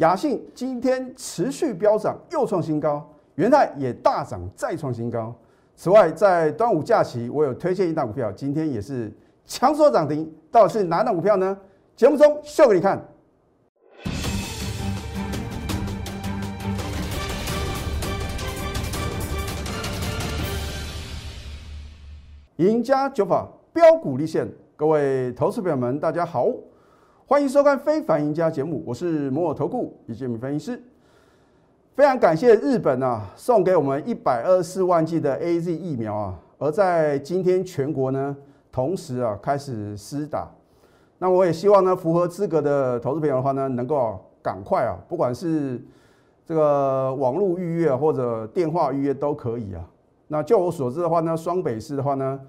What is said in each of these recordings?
雅信今天持续飙涨，又创新高，元泰也大涨，再创新高。此外，在端午假期，我有推荐一档股票，今天也是强缩涨停，到底是哪档股票呢？节目中秀给你看。赢家九法标股立现，各位投资朋友们，大家好，欢迎收看《非凡赢家》节目，我是摩尔投顾李建明分析师。非常感谢日本啊送给我们一百二十四万剂的 A Z 疫苗啊，而在今天全国呢同时啊开始施打。那我也希望呢符合资格的投资朋友的话呢，能够赶快啊，不管是这个网络预约或者电话预约都可以啊。那就我所知的话呢，双北市的话呢，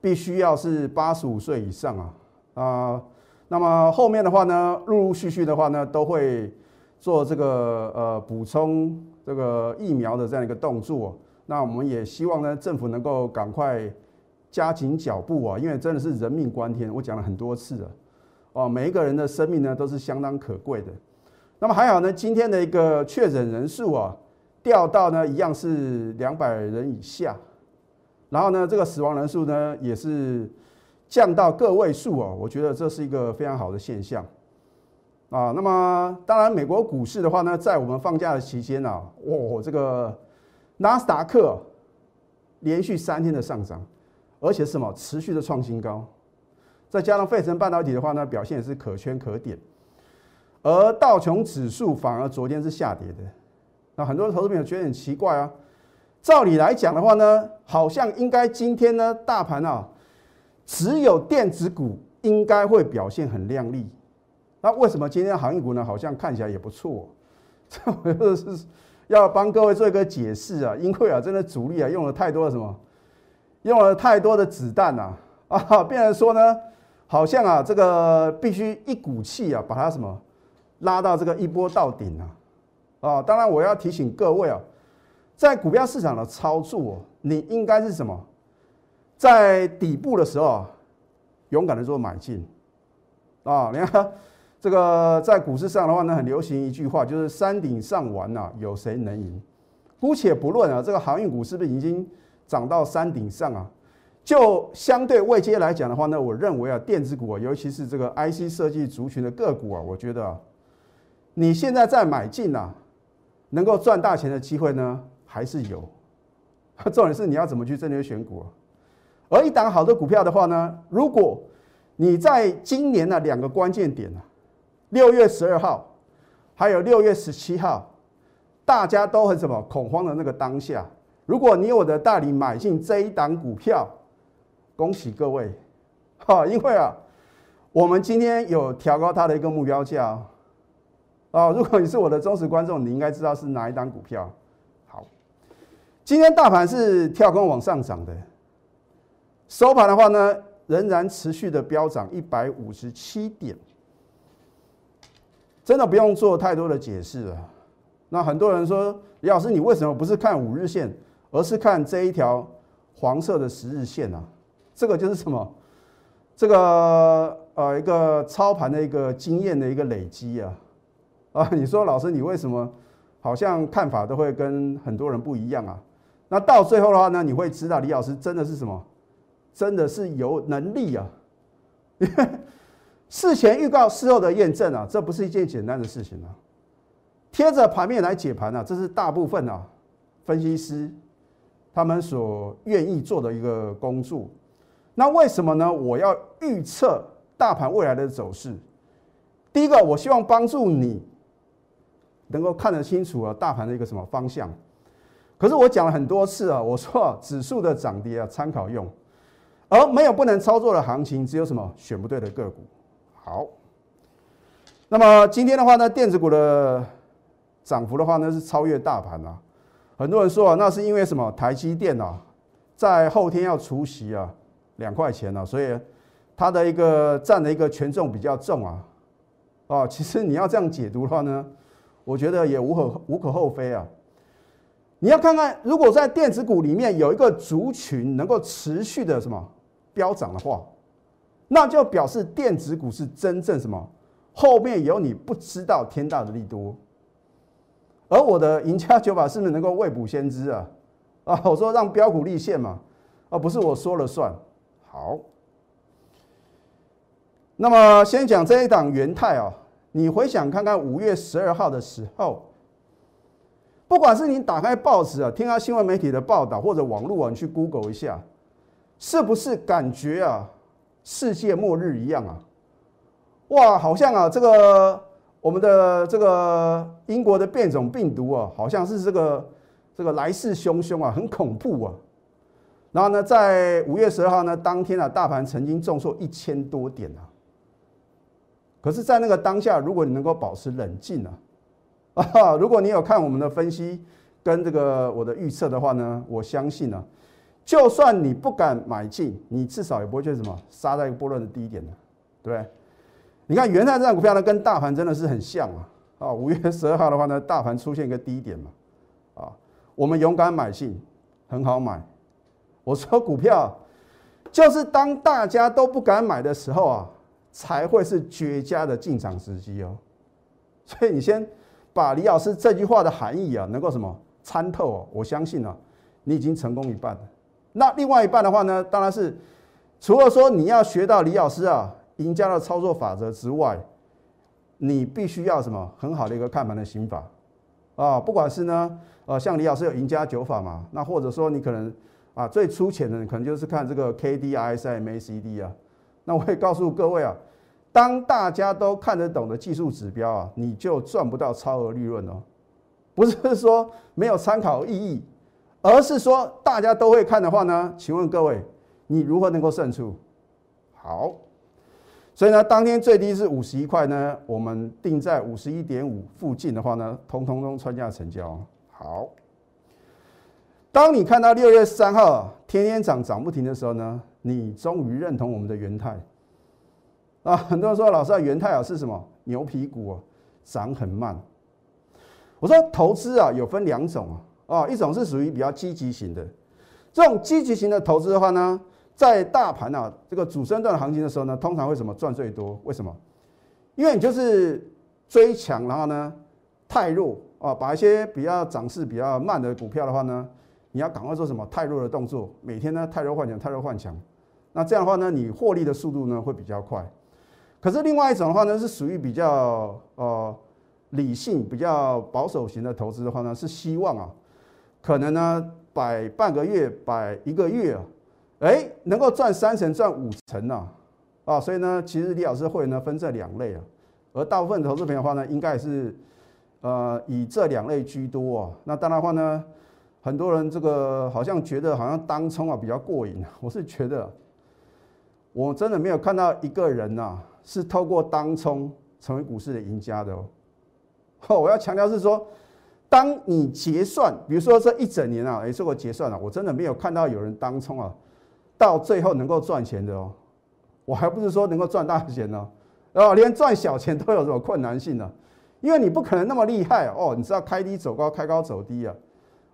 必须要是八十五岁以上啊啊，那么后面的话呢，陆陆续续的话呢，都会做这个呃补充这个疫苗的这样一个动作。那我们也希望呢，政府能够赶快加紧脚步啊，因为真的是人命关天，我讲了很多次了哦，每一个人的生命呢都是相当可贵的。那么还好呢，今天的一个确诊人数啊。掉到呢一样是两百人以下，然后呢这个死亡人数呢也是降到个位数哦，我觉得这是一个非常好的现象啊。那么当然美国股市的话呢，在我们放假的期间啊，哇这个纳斯达克连续三天的上涨，而且什么持续的创新高，再加上费城半导体的话呢表现也是可圈可点，而道琼指数反而昨天是下跌的。那很多投资朋友觉得很奇怪啊，照理来讲的话呢，好像应该今天呢大盘啊，只有电子股应该会表现很亮丽。那为什么今天行业股呢，好像看起来也不错？这我就是要帮各位做一个解释啊，因为啊，真的主力啊用了太多的什么，用了太多的子弹呐 啊，变成说呢，好像啊这个必须一股气啊把它什么拉到这个一波到顶啊。啊，当然我要提醒各位啊，在股票市场的操作，你应该是什么？在底部的时候啊，勇敢的做买进啊！你看 这个在股市上的话呢，很流行一句话，就是山顶上玩呐，有谁能赢？姑且不论啊，这个航运股是不是已经涨到山顶上啊？就相对未接来讲的话呢，我认为啊，电子股啊，尤其是这个 IC 设计族群的个股啊，我觉得啊，你现在在买进呐。能够赚大钱的机会呢，还是有。重点是你要怎么去正确选股啊？而一档好的股票的话呢，如果你在今年的两个关键点啊，六月十二号，还有六月十七号，大家都很什么恐慌的那个当下，如果你有的代理买进这一档股票，恭喜各位，哈，因为啊，我们今天有调高它的一个目标价。啊，如果你是我的忠实观众，你应该知道是哪一档股票。好，今天大盘是跳空往上涨的，收盘的话呢，仍然持续的飙涨一百五十七点，真的不用做太多的解释了。那很多人说，李老师，你为什么不是看五日线，而是看这一条黄色的十日线呢？这个就是什么？这个呃，一个操盘的一个经验的一个累积啊。啊，你说老师，你为什么好像看法都会跟很多人不一样啊？那到最后的话呢，你会知道李老师真的是什么？真的是有能力啊！事前预告，事后的验证啊，这不是一件简单的事情啊。贴着盘面来解盘啊，这是大部分啊分析师他们所愿意做的一个工作。那为什么呢？我要预测大盘未来的走势。第一个，我希望帮助你。能够看得清楚啊，大盘的一个什么方向？可是我讲了很多次啊，我说指数的涨跌啊参考用，而没有不能操作的行情，只有什么选不对的个股。好，那么今天的话呢，电子股的涨幅的话呢是超越大盘啊。很多人说啊，那是因为什么？台积电啊，在后天要除息啊，两块钱啊，所以它的一个占的一个权重比较重啊。哦，其实你要这样解读的话呢？我觉得也无可无可厚非啊！你要看看，如果在电子股里面有一个族群能够持续的什么飙涨的话，那就表示电子股是真正什么后面有你不知道天大的利多而我的赢家九法是不是能够未卜先知啊？啊，我说让标股立现嘛，而不是我说了算。好，那么先讲这一档元泰啊，你回想看看五月十二号的时候，不管是你打开报纸啊，听下新闻媒体的报道，或者网络啊，你去 Google 一下，是不是感觉啊，世界末日一样啊？哇，好像啊，这个我们的这个英国的变种病毒啊，好像是这个这个来势汹汹啊，很恐怖啊。然后呢，在五月十二号呢，当天啊，大盘曾经重挫一千多点啊。可是，在那个当下，如果你能够保持冷静啊，啊，如果你有看我们的分析跟这个我的预测的话呢，我相信呢，就算你不敢买进，你至少也不会去什么杀在一个波段的低点的，对不对？你看元泰这张股票呢，跟大盘真的是很像啊！啊，五月十二号的话呢，大盘出现一个低点嘛，啊，我们勇敢买进，很好买。我说股票就是当大家都不敢买的时候啊，才会是绝佳的进场时机哦。所以你先把李老师这句话的含义啊，能够什么参透哦，我相信呢，你已经成功一半了。那另外一半的话呢，当然是除了说你要学到李老师啊。赢家的操作法则之外，你必须要什么很好的一个看盘的心法啊？不管是呢，呃，像李老师有赢家九法嘛，那或者说你可能啊最粗浅的可能就是看这个 K D I S M A C D 啊。那我也告诉各位啊，当大家都看得懂的技术指标啊，你就赚不到超额利润哦。不是说没有参考意义，而是说大家都会看的话呢，请问各位，你如何能够胜出？好。所以呢，当天最低是五十一块呢，我们定在五十一点五附近的话呢，通通都穿价成交。好，当你看到六月三号天天涨涨不停的时候呢，你终于认同我们的元泰啊。很多人说老师啊，元泰啊是什么牛皮股啊，涨很慢。我说投资啊有分两种啊，哦一种是属于比较积极型的，这种积极型的投资的话呢。在大盘啊这个主升段行情的时候呢，通常会什么赚最多？为什么？因为你就是追强，然后呢太弱啊，把一些比较涨势比较慢的股票的话呢，你要赶快做什么太弱的动作，每天呢太弱换强，太弱换强。那这样的话呢，你获利的速度呢会比较快。可是另外一种的话呢，是属于比较呃理性、比较保守型的投资的话呢，是希望啊，可能呢摆半个月、摆一个月啊。哎，能够赚三成、赚五成呢，啊，所以呢，其实李老师会呢分这两类啊，而大部分投资朋友的话呢，应该是呃以这两类居多啊。那当然的话呢，很多人这个好像觉得好像当冲啊比较过瘾，我是觉得我真的没有看到一个人呐是透过当冲成为股市的赢家的哦。我要强调是说。当你结算，比如说这一整年啊，也是我结算了，我真的没有看到有人当冲啊，到最后能够赚钱的哦。我还不是说能够赚大钱呢，哦，连赚小钱都有什么困难性呢？因为你不可能那么厉害哦，你知道开低走高，开高走低啊。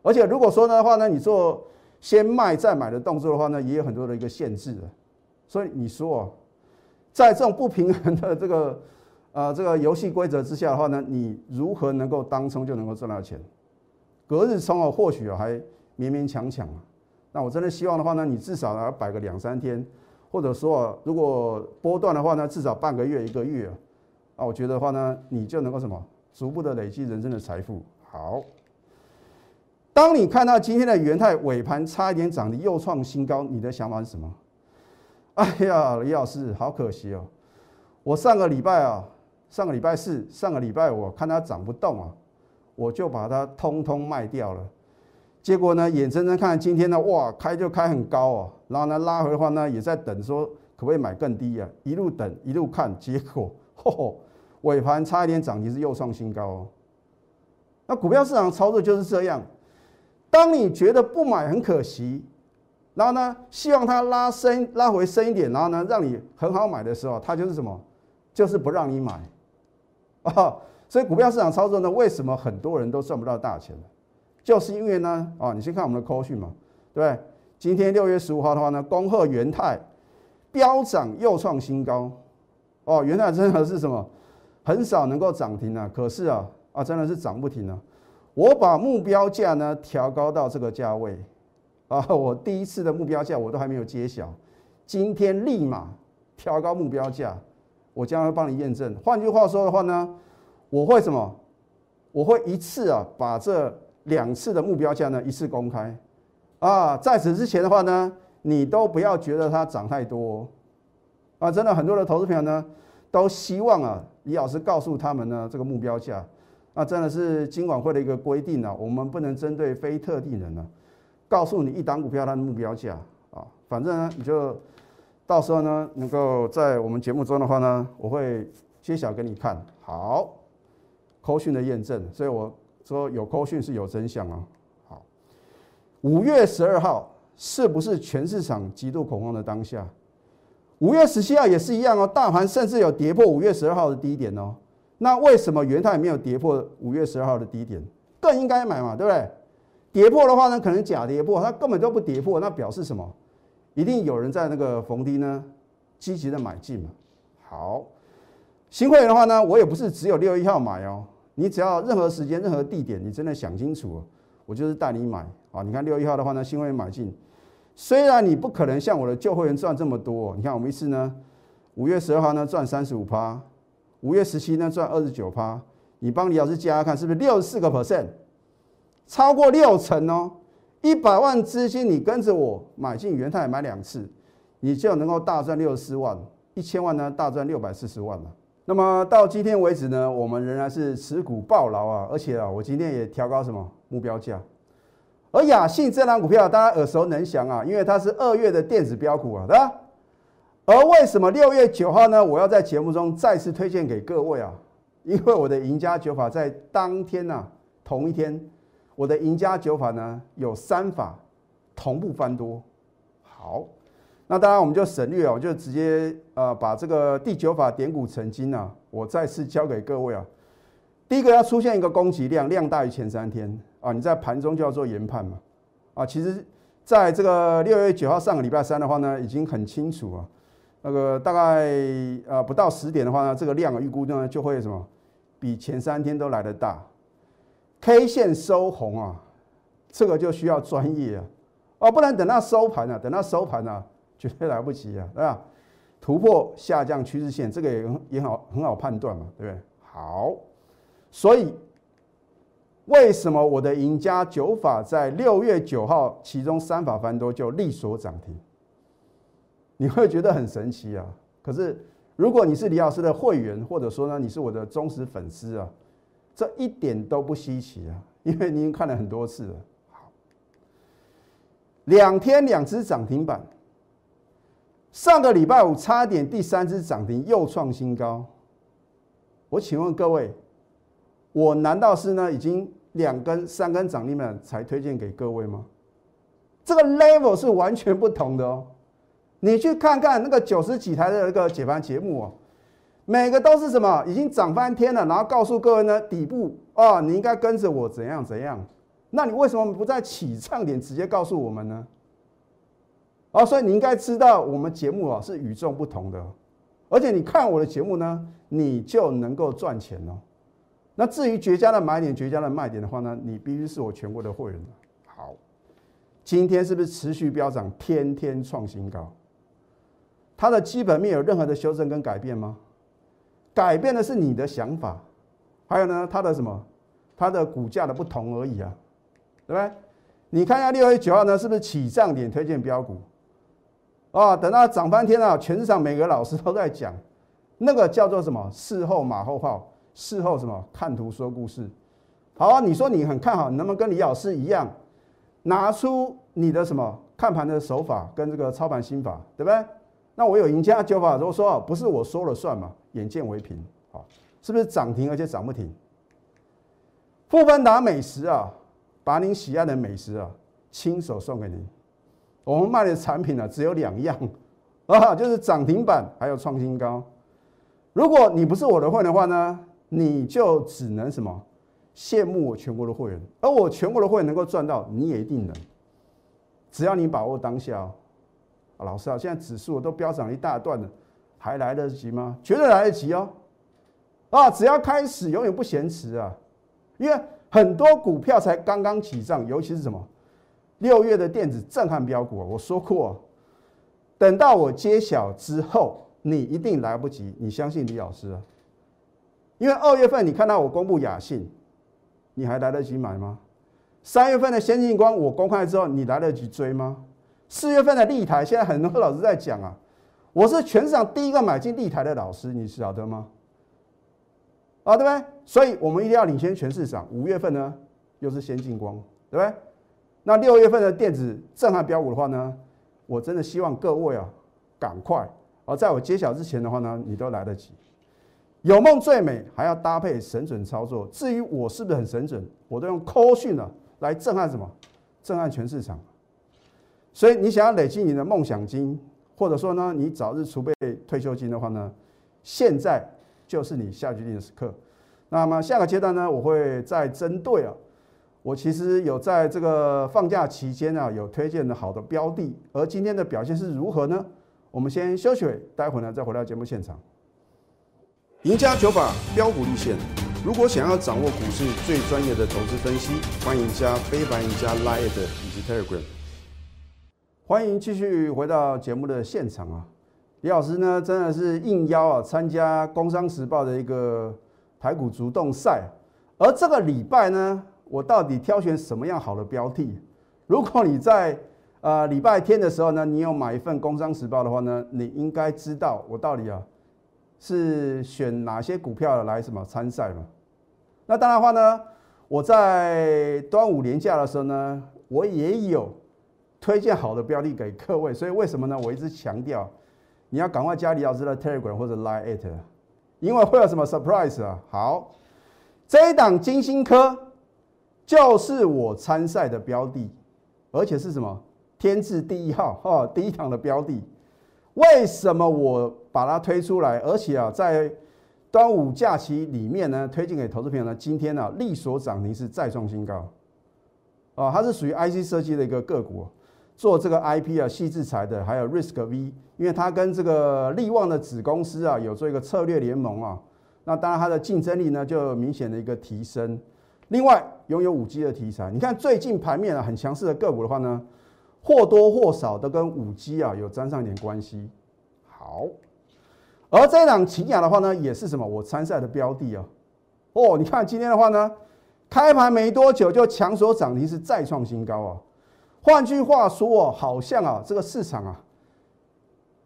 而且如果说的话呢，你做先卖再买的动作的话呢，也有很多的一个限制的。所以你说，在这种不平衡的这个。啊，这个游戏规则之下的话呢，你如何能够当冲就能够赚到钱？隔日冲哦，或许还勉勉强强啊。那我真的希望的话呢，你至少要摆个两三天，或者说如果波段的话呢，至少半个月一个月啊。我觉得的话呢，你就能够什么，逐步的累积人生的财富。好，当你看到今天的元泰尾盘差一点涨的又创新高，你的想法是什么？哎呀，李老师，好可惜哦，我上个礼拜啊。上个礼拜四、上个礼拜五，看它涨不动啊，我就把它通通卖掉了。结果呢，眼睁睁看今天呢，哇，开就开很高哦，然后呢拉回的话呢，也在等说可不可以买更低啊，一路等一路看，结果 吼，尾盘差一点涨停是又创新高哦。那股票市场操作就是这样，当你觉得不买很可惜，然后呢，希望它拉升拉回深一点，然后呢让你很好买的时候，它就是什么，就是不让你买。啊，所以股票市场操作呢，为什么很多人都赚不到大钱？就是因为呢，啊，你先看我们的扣讯嘛，对不对？今天六月十五号的话呢，恭贺元泰飙涨又创新高。哦，元泰真的是什么，很少能够涨停啊，可是啊，啊，真的是涨不停啊。我把目标价呢调高到这个价位啊，我第一次的目标价我都还没有揭晓，今天立马调高目标价，我将会帮你验证。换句话说的话呢，我会什么？我会一次啊把这两次的目标价呢一次公开啊，在此之前的话呢，你都不要觉得它涨太多啊，真的很多的投资朋友呢都希望啊李老师告诉他们呢这个目标价。那真的是金管会的一个规定呢，我们不能针对非特定人呢，告诉你一档股票它的目标价啊，反正呢你就到时候呢能够在我们节目中的话呢，我会揭晓给你看。好，扣讯的验证，所以我说有扣讯是有真相啊。好，五月十二号是不是全市场极度恐慌的当下？五月十七号也是一样哦，大盘甚至有跌破五月十二号的低点哦。那为什么元泰没有跌破五月十二号的低点？更应该买嘛，对不对？跌破的话呢，可能假跌破，它根本就不跌破，那表示什么？一定有人在那个逢低呢积极的买进嘛。好，新会员的话呢，我也不是只有六月一号买哦，你只要任何时间、任何地点，你真的想清楚，我就是带你买啊。你看六月一号的话呢，新会员买进，虽然你不可能像我的旧会员赚这么多，你看我们一次呢，五月十二号呢赚三十五趴。五月十七呢赚二十九趴，你帮李老师加看是不是六十四个 percent，超过六成哦，一百万资金你跟着我买进元泰买两次，你就能够大赚六十四万，一千万呢大赚六百四十万了。那么到今天为止呢，我们仍然是持股暴牢啊，而且啊，我今天也调高什么目标价。而雅信这张股票大家耳熟能详啊，因为它是二月的电子标股啊，对吧？而为什么六月九号呢？我要在节目中再次推荐给各位啊，因为我的赢家九法在当天呢，同一天，我的赢家九法呢有三法同步翻多。好，那当然我们就省略啊，我就直接呃把这个第九法点股成金啊，我再次教给各位啊。第一个要出现一个供给量量大于前三天啊，你在盘中就要做研判嘛。啊，其实在这个六月九号上个礼拜三的话呢，已经很清楚啊。那个大概呃不到十点的话呢，这个量预估呢就会什么，比前三天都来得大。K 线收红啊，这个就需要专业啊，哦，不然等到收盘啊，等到收盘啊，绝对来不及啊，对吧？突破下降趋势线，这个也也好很好判断嘛，对不对？好，所以为什么我的赢家九法在六月九号其中三法翻多就力所涨停？你会觉得很神奇啊！可是如果你是李老师的会员，或者说呢你是我的忠实粉丝啊，这一点都不稀奇啊，因为你已经看了很多次了。好，两天两只涨停板，上个礼拜五差点第三只涨停又创新高。我请问各位，我难道是呢已经两根三根涨停板才推荐给各位吗？这个 level 是完全不同的哦。你去看看那个九十几台的那个解盘节目哦，每个都是什么已经涨翻天了，然后告诉各位呢底部啊，你应该跟着我怎样怎样。那你为什么不在起唱点直接告诉我们呢？哦，所以你应该知道我们节目啊是与众不同的，而且你看我的节目呢，你就能够赚钱哦。那至于绝佳的买点、绝佳的卖点的话呢，你必须是我全国的会员。好，今天是不是持续飙涨，天天创新高？它的基本面有任何的修正跟改变吗？改变的是你的想法，还有呢，它的什么？它的股价的不同而已啊，对不对？你看一下六月九号呢，是不是起涨点推荐标股？啊，等到涨翻天了，全市场每个老师都在讲，那个叫做什么？事后马后炮，事后什么？看图说故事。好啊，你说你很看好，你能不能跟李老师一样，拿出你的什么看盘的手法跟这个操盘心法，对不对？那我有赢家九法，如果说不是我说了算嘛，眼见为凭，好，是不是涨停而且涨不停？富邦达美食啊，把您喜爱的美食啊，亲手送给您。我们卖的产品呢，只有两样 啊，就是涨停板还有创新高。如果你不是我的会员的话呢，你就只能什么羡慕我全国的会员，而我全国的会员能够赚到，你也一定能。只要你把握当下。啊，老师啊，现在指数都飙涨一大段了，还来得及吗？绝对来得及哦！啊，只要开始，永远不嫌迟啊！因为很多股票才刚刚起涨，尤其是什么六月的电子震撼标股，我说过，等到我揭晓之后，你一定来不及。你相信李老师啊？因为二月份你看到我公布雅信，你还来得及买吗？三月份的先进光我公开之后，你来得及追吗？四月份的立台，现在很多老师在讲啊，我是全市场第一个买进立台的老师，你晓得吗？啊，对不对？所以我们一定要领先全市场。五月份呢，又是先进光，对不对？那六月份的电子震撼标股的话呢，我真的希望各位啊，赶快而在我揭晓之前的话呢，你都来得及。有梦最美，还要搭配神准操作。至于我是不是很神准，我都用扣讯啊来震撼什么？震撼全市场。所以你想要累积你的梦想金，或者说呢，你早日储备退休金的话呢，现在就是你下决定的时刻。那么下个阶段呢，我会再针对啊，我其实有在这个放假期间啊，有推荐的好的标的，而今天的表现是如何呢？我们先休息，待会呢再回到节目现场。赢家九法标股立线，如果想要掌握股市最专业的投资分析，欢迎加非凡、赢家 Line 以及 Telegram。欢迎继续回到节目的现场啊！李老师呢，真的是应邀啊参加《工商时报》的一个台股主动赛。而这个礼拜呢，我到底挑选什么样好的标的？如果你在呃礼拜天的时候呢，你有买一份《工商时报》的话呢，你应该知道我到底啊是选哪些股票来什么参赛嘛？那当然话呢，我在端午连假的时候呢，我也有。推荐好的标的给各位，所以为什么呢？我一直强调，你要赶快加李老师的 Telegram 或者 Line，因为会有什么 surprise 啊？好，这一档金星科就是我参赛的标的，而且是什么天字第一号哈，第一档的标的。为什么我把它推出来？而且啊，在端午假期里面呢，推荐给投资朋友呢，今天呢，力所涨停是再创新高啊，它是属于 IC 设计的一个个股。做这个 IP 啊，细制裁的，还有 Risk V，因为它跟这个利旺的子公司啊，有做一个策略联盟啊，那当然它的竞争力呢就明显的一个提升。另外，拥有五 G 的题材，你看最近盘面啊很强势的个股的话呢，或多或少都跟五 G 啊有沾上一点关系。好，而这一档奇亚的话呢，也是什么？我参赛的标的啊。哦，你看今天的话呢，开盘没多久就强所涨停，是再创新高啊。换句话说哦，好像啊，这个市场啊，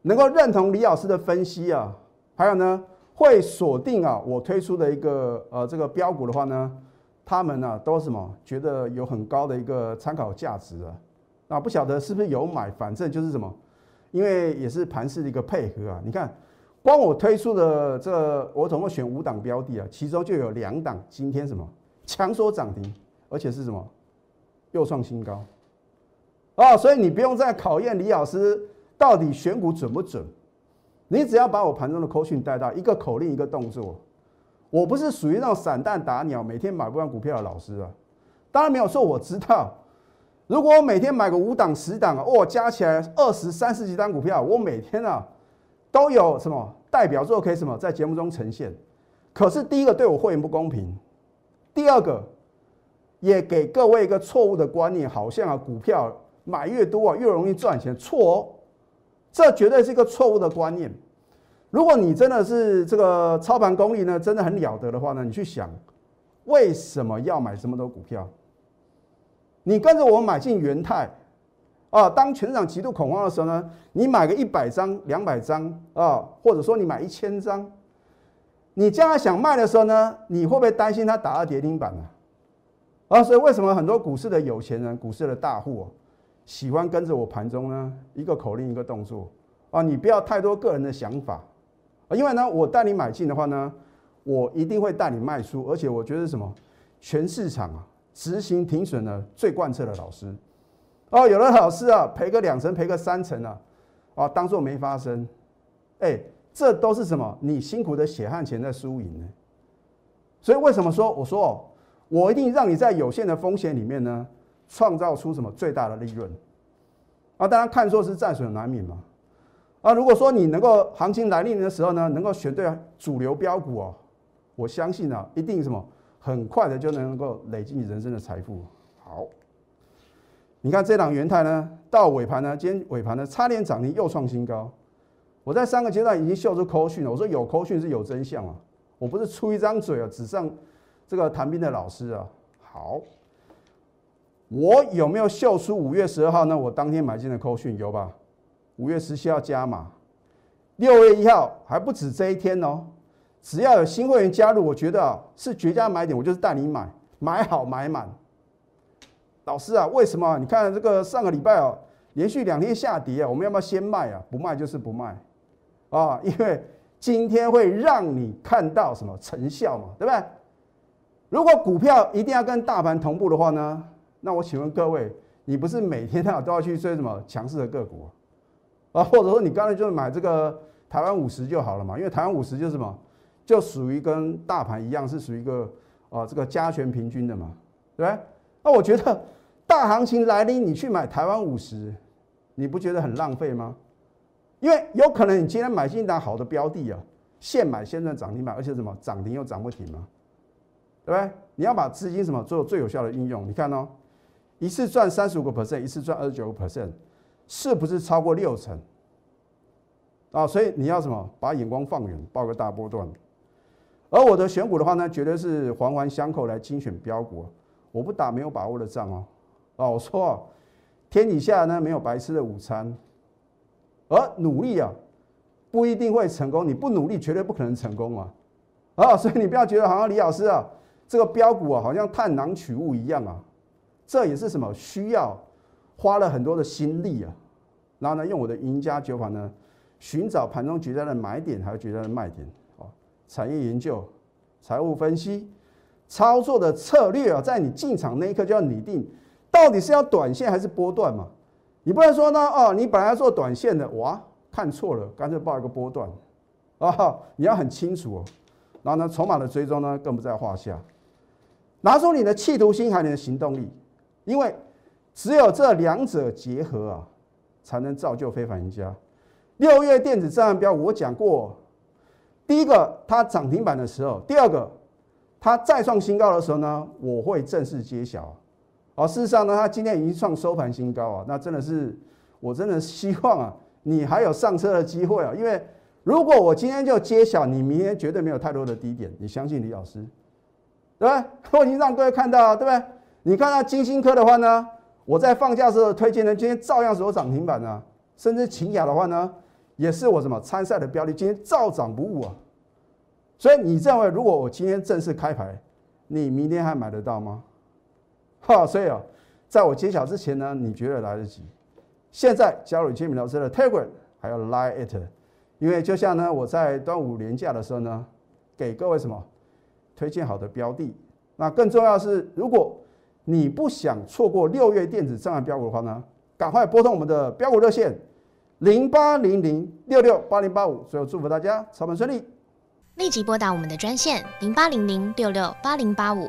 能够认同李老师的分析啊，还有呢，会锁定啊，我推出的一个呃这个标股的话呢，他们呢都什么觉得有很高的一个参考价值啊。那不晓得是不是有买，反正就是什么，因为也是盘市的一个配合啊。你看，光我推出的这，我总共选五档标的啊，其中就有两档今天什么强所涨停，而且是什么又创新高。哦，所以你不用再考验李老师到底选股准不准，你只要把我盘中的口讯带到一个口令一个动作。我不是属于那种散弹打鸟，每天买不完股票的老师啊。当然没有错，我知道，如果我每天买个五档十档哦，加起来二十三十几单股票，我每天啊都有什么代表作可以什么在节目中呈现。可是第一个对我会员不公平，第二个也给各位一个错误的观念，好像啊股票。买越多啊，越容易赚钱，错哦，这绝对是一个错误的观念。如果你真的是这个操盘功力呢，真的很了得的话呢，你去想，为什么要买这么多股票？你跟着我买进元泰啊，当全场极度恐慌的时候呢，你买个一百张、两百张啊，或者说你买一千张，你将来想卖的时候呢，你会不会担心它打到跌停板呢？啊，所以为什么很多股市的有钱人、股市的大户？喜欢跟着我盘中呢，一个口令一个动作啊，你不要太多个人的想法啊，因为呢，我带你买进的话呢，我一定会带你卖出，而且我觉得什么，全市场啊，执行停损的最贯彻的老师哦，有的老师啊，赔个两成，赔个三成啊，啊，当做没发生，哎，这都是什么？你辛苦的血汗钱在输赢呢？所以为什么说我说哦，我一定让你在有限的风险里面呢？创造出什么最大的利润啊？当然看错是在所难免嘛。啊，如果说你能够行情来临的时候呢，能够选对主流标股哦，我相信啊，一定什么很快的就能够累积你人生的财富。好，你看这档元泰呢，到尾盘呢，今天尾盘呢差点涨停又创新高。我在三个阶段已经秀出扣讯了，我说有扣讯是有真相啊，我不是出一张嘴啊，纸上这个谈兵的老师啊。好，我有没有秀出五月十二号呢？我当天买进的扣讯有吧？五月十七号加码，六月一号还不止这一天哦。只要有新会员加入，我觉得啊是绝佳买点，我就是带你买，买好买满。老师啊，为什么？你看这个上个礼拜哦，连续两天下跌啊，我们要不要先卖啊？不卖就是不卖啊，因为今天会让你看到什么成效嘛，对不对？如果股票一定要跟大盘同步的话呢，那我请问各位，你不是每天都要去追什么强势的个股啊？或者说你刚才就买这个台湾五十就好了嘛？因为台湾五十就是什么？就属于跟大盘一样，是属于一个啊这个加权平均的嘛，对不对？那我觉得大行情来临，你去买台湾五十，你不觉得很浪费吗？因为有可能你今天买进一档好的标的啊，现买现在涨停板，而且什么涨停又涨不停嘛，对不对？你要把资金什么做最有效的运用？你看哦，一次赚三十五个 percent，一次赚二十九个 percent，是不是超过六成？啊，所以你要什么？把眼光放远，报个大波段。而我的选股的话呢，绝对是环环相扣来精选标股，我不打没有把握的仗哦。哦，我说天底下呢没有白吃的午餐，而努力啊不一定会成功，你不努力绝对不可能成功啊。啊，所以你不要觉得好像李老师啊这个标股啊好像探囊取物一样啊，这也是什么需要花了很多的心力啊，然后呢用我的赢家九法呢寻找盘中绝佳的买点还有绝佳的卖点。产业研究、财务分析、操作的策略啊，在你进场那一刻就要拟定，到底是要短线还是波段嘛？你不能说呢，哦，你本来要做短线的，哇，看错了，干脆报一个波段，啊，你要很清楚哦。然后呢，筹码的追踪呢，更不在话下。拿出你的企图心，还有你的行动力，因为只有这两者结合啊，才能造就非凡赢家。六月电子震撼标，我讲过。第一个，它涨停板的时候；第二个，它再创新高的时候呢，我会正式揭晓。哦，事实上呢，它今天已经创收盘新高啊，那真的是，我真的希望啊，你还有上车的机会啊，因为如果我今天就揭晓，你明天绝对没有太多的低点，你相信李老师，对吧？我已经让各位看到了，对不对？你看到金星科的话呢，我在放假时候推荐的，今天照样是有涨停板啊，甚至秦雅的话呢。也是我什么参赛的标的，今天照涨不误啊！所以你认为，如果我今天正式开牌，你明天还买得到吗？哈，所以啊，在我揭晓之前呢，你觉得来得及？现在加入千米老师的 Telegram，还有 Line it，因为就像呢，我在端午连假的时候呢，给各位什么推荐好的标的。那更重要是，如果你不想错过六月电子障碍标股的话呢，赶快拨通我们的标股热线。零八零零六六八零八五，最后祝福大家操盘顺利。立即拨打我们的专线零八零零六六八零八五